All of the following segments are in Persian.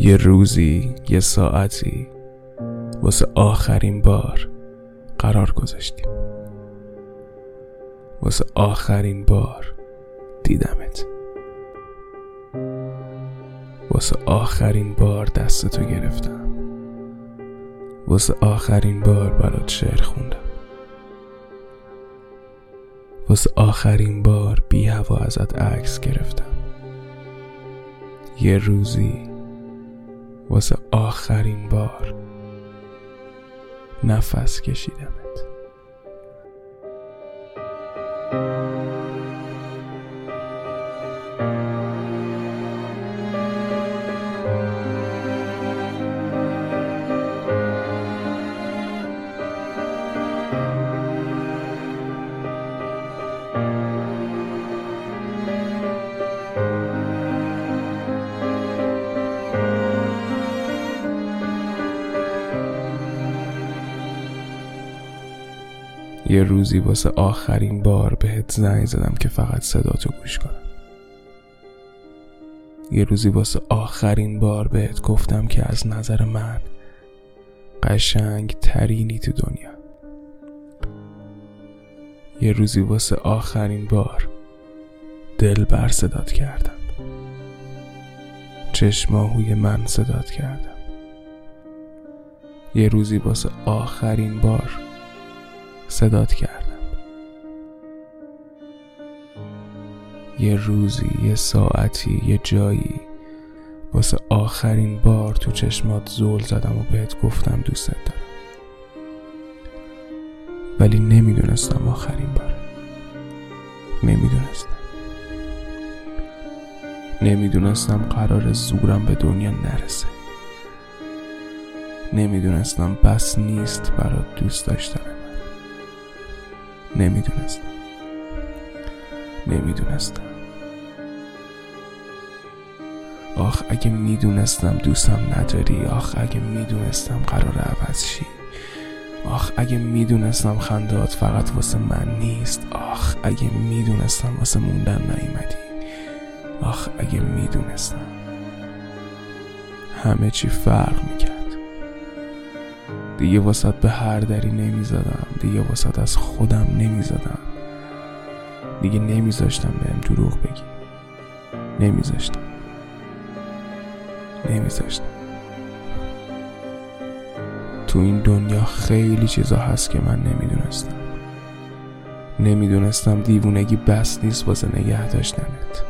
یه روزی یه ساعتی واسه آخرین بار قرار گذاشتیم. واسه آخرین بار دیدمت. واسه آخرین بار دستتو گرفتم. واسه آخرین بار برات شعر خوندم. واسه آخرین بار بی هوا ازت عکس گرفتم. یه روزی واسه آخرین بار نفس کشیدمت. یه روزی واسه آخرین بار بهت زنگ زدم که فقط صداتو گوش کنم. یه روزی واسه آخرین بار بهت گفتم که از نظر من قشنگ ترینی تو دنیا. یه روزی واسه آخرین بار دل بر صدات کردم. چشماهوی من صدات کردم. یه روزی واسه آخرین بار صدات کردم. یه روزی یه ساعتی یه جایی واسه آخرین بار تو چشمات زول زدم و بهت گفتم دوست دارم. ولی نمی‌دونستم آخرین بار. نمی‌دونستم. نمی‌دونستم قرار زورم به دنیا نرسه. نمی‌دونستم بس نیست برات دوست داشتن من نمی‌دونستم. نمی‌دونستم. آخ اگه می‌دونستم دوستم نداری آخ اگه می‌دونستم قرار عوض شی. آخ اگه می‌دونستم خندات فقط واسه من نیست. آخ اگه می‌دونستم واسه موندن نیومدی. آخ اگه می‌دونستم همه چی فرق می‌کرد. دیگه واسط به هر دری نمی‌زدم. دیگه واسط از خودم نمی‌زدم. دیگه نمیذاشتم بهم دروغ بگی. نمیذاشتم. نمیذاشتم. تو این دنیا خیلی چیزا هست که من نمی‌دونستم. نمی‌دونستم دیوونگی بس نیست واسه نگه داشتنت.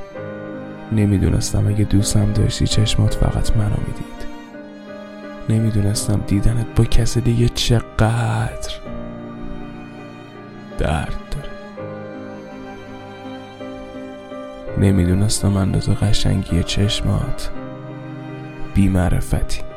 نمی‌دونستم اگه دوستم داشتی چشمات فقط منو می‌دید. نمی‌دونستم دیدنت با کس دیگه چقدر درد داره. نمی‌دونستم اندازه قشنگی چشمات بیمعرفتی.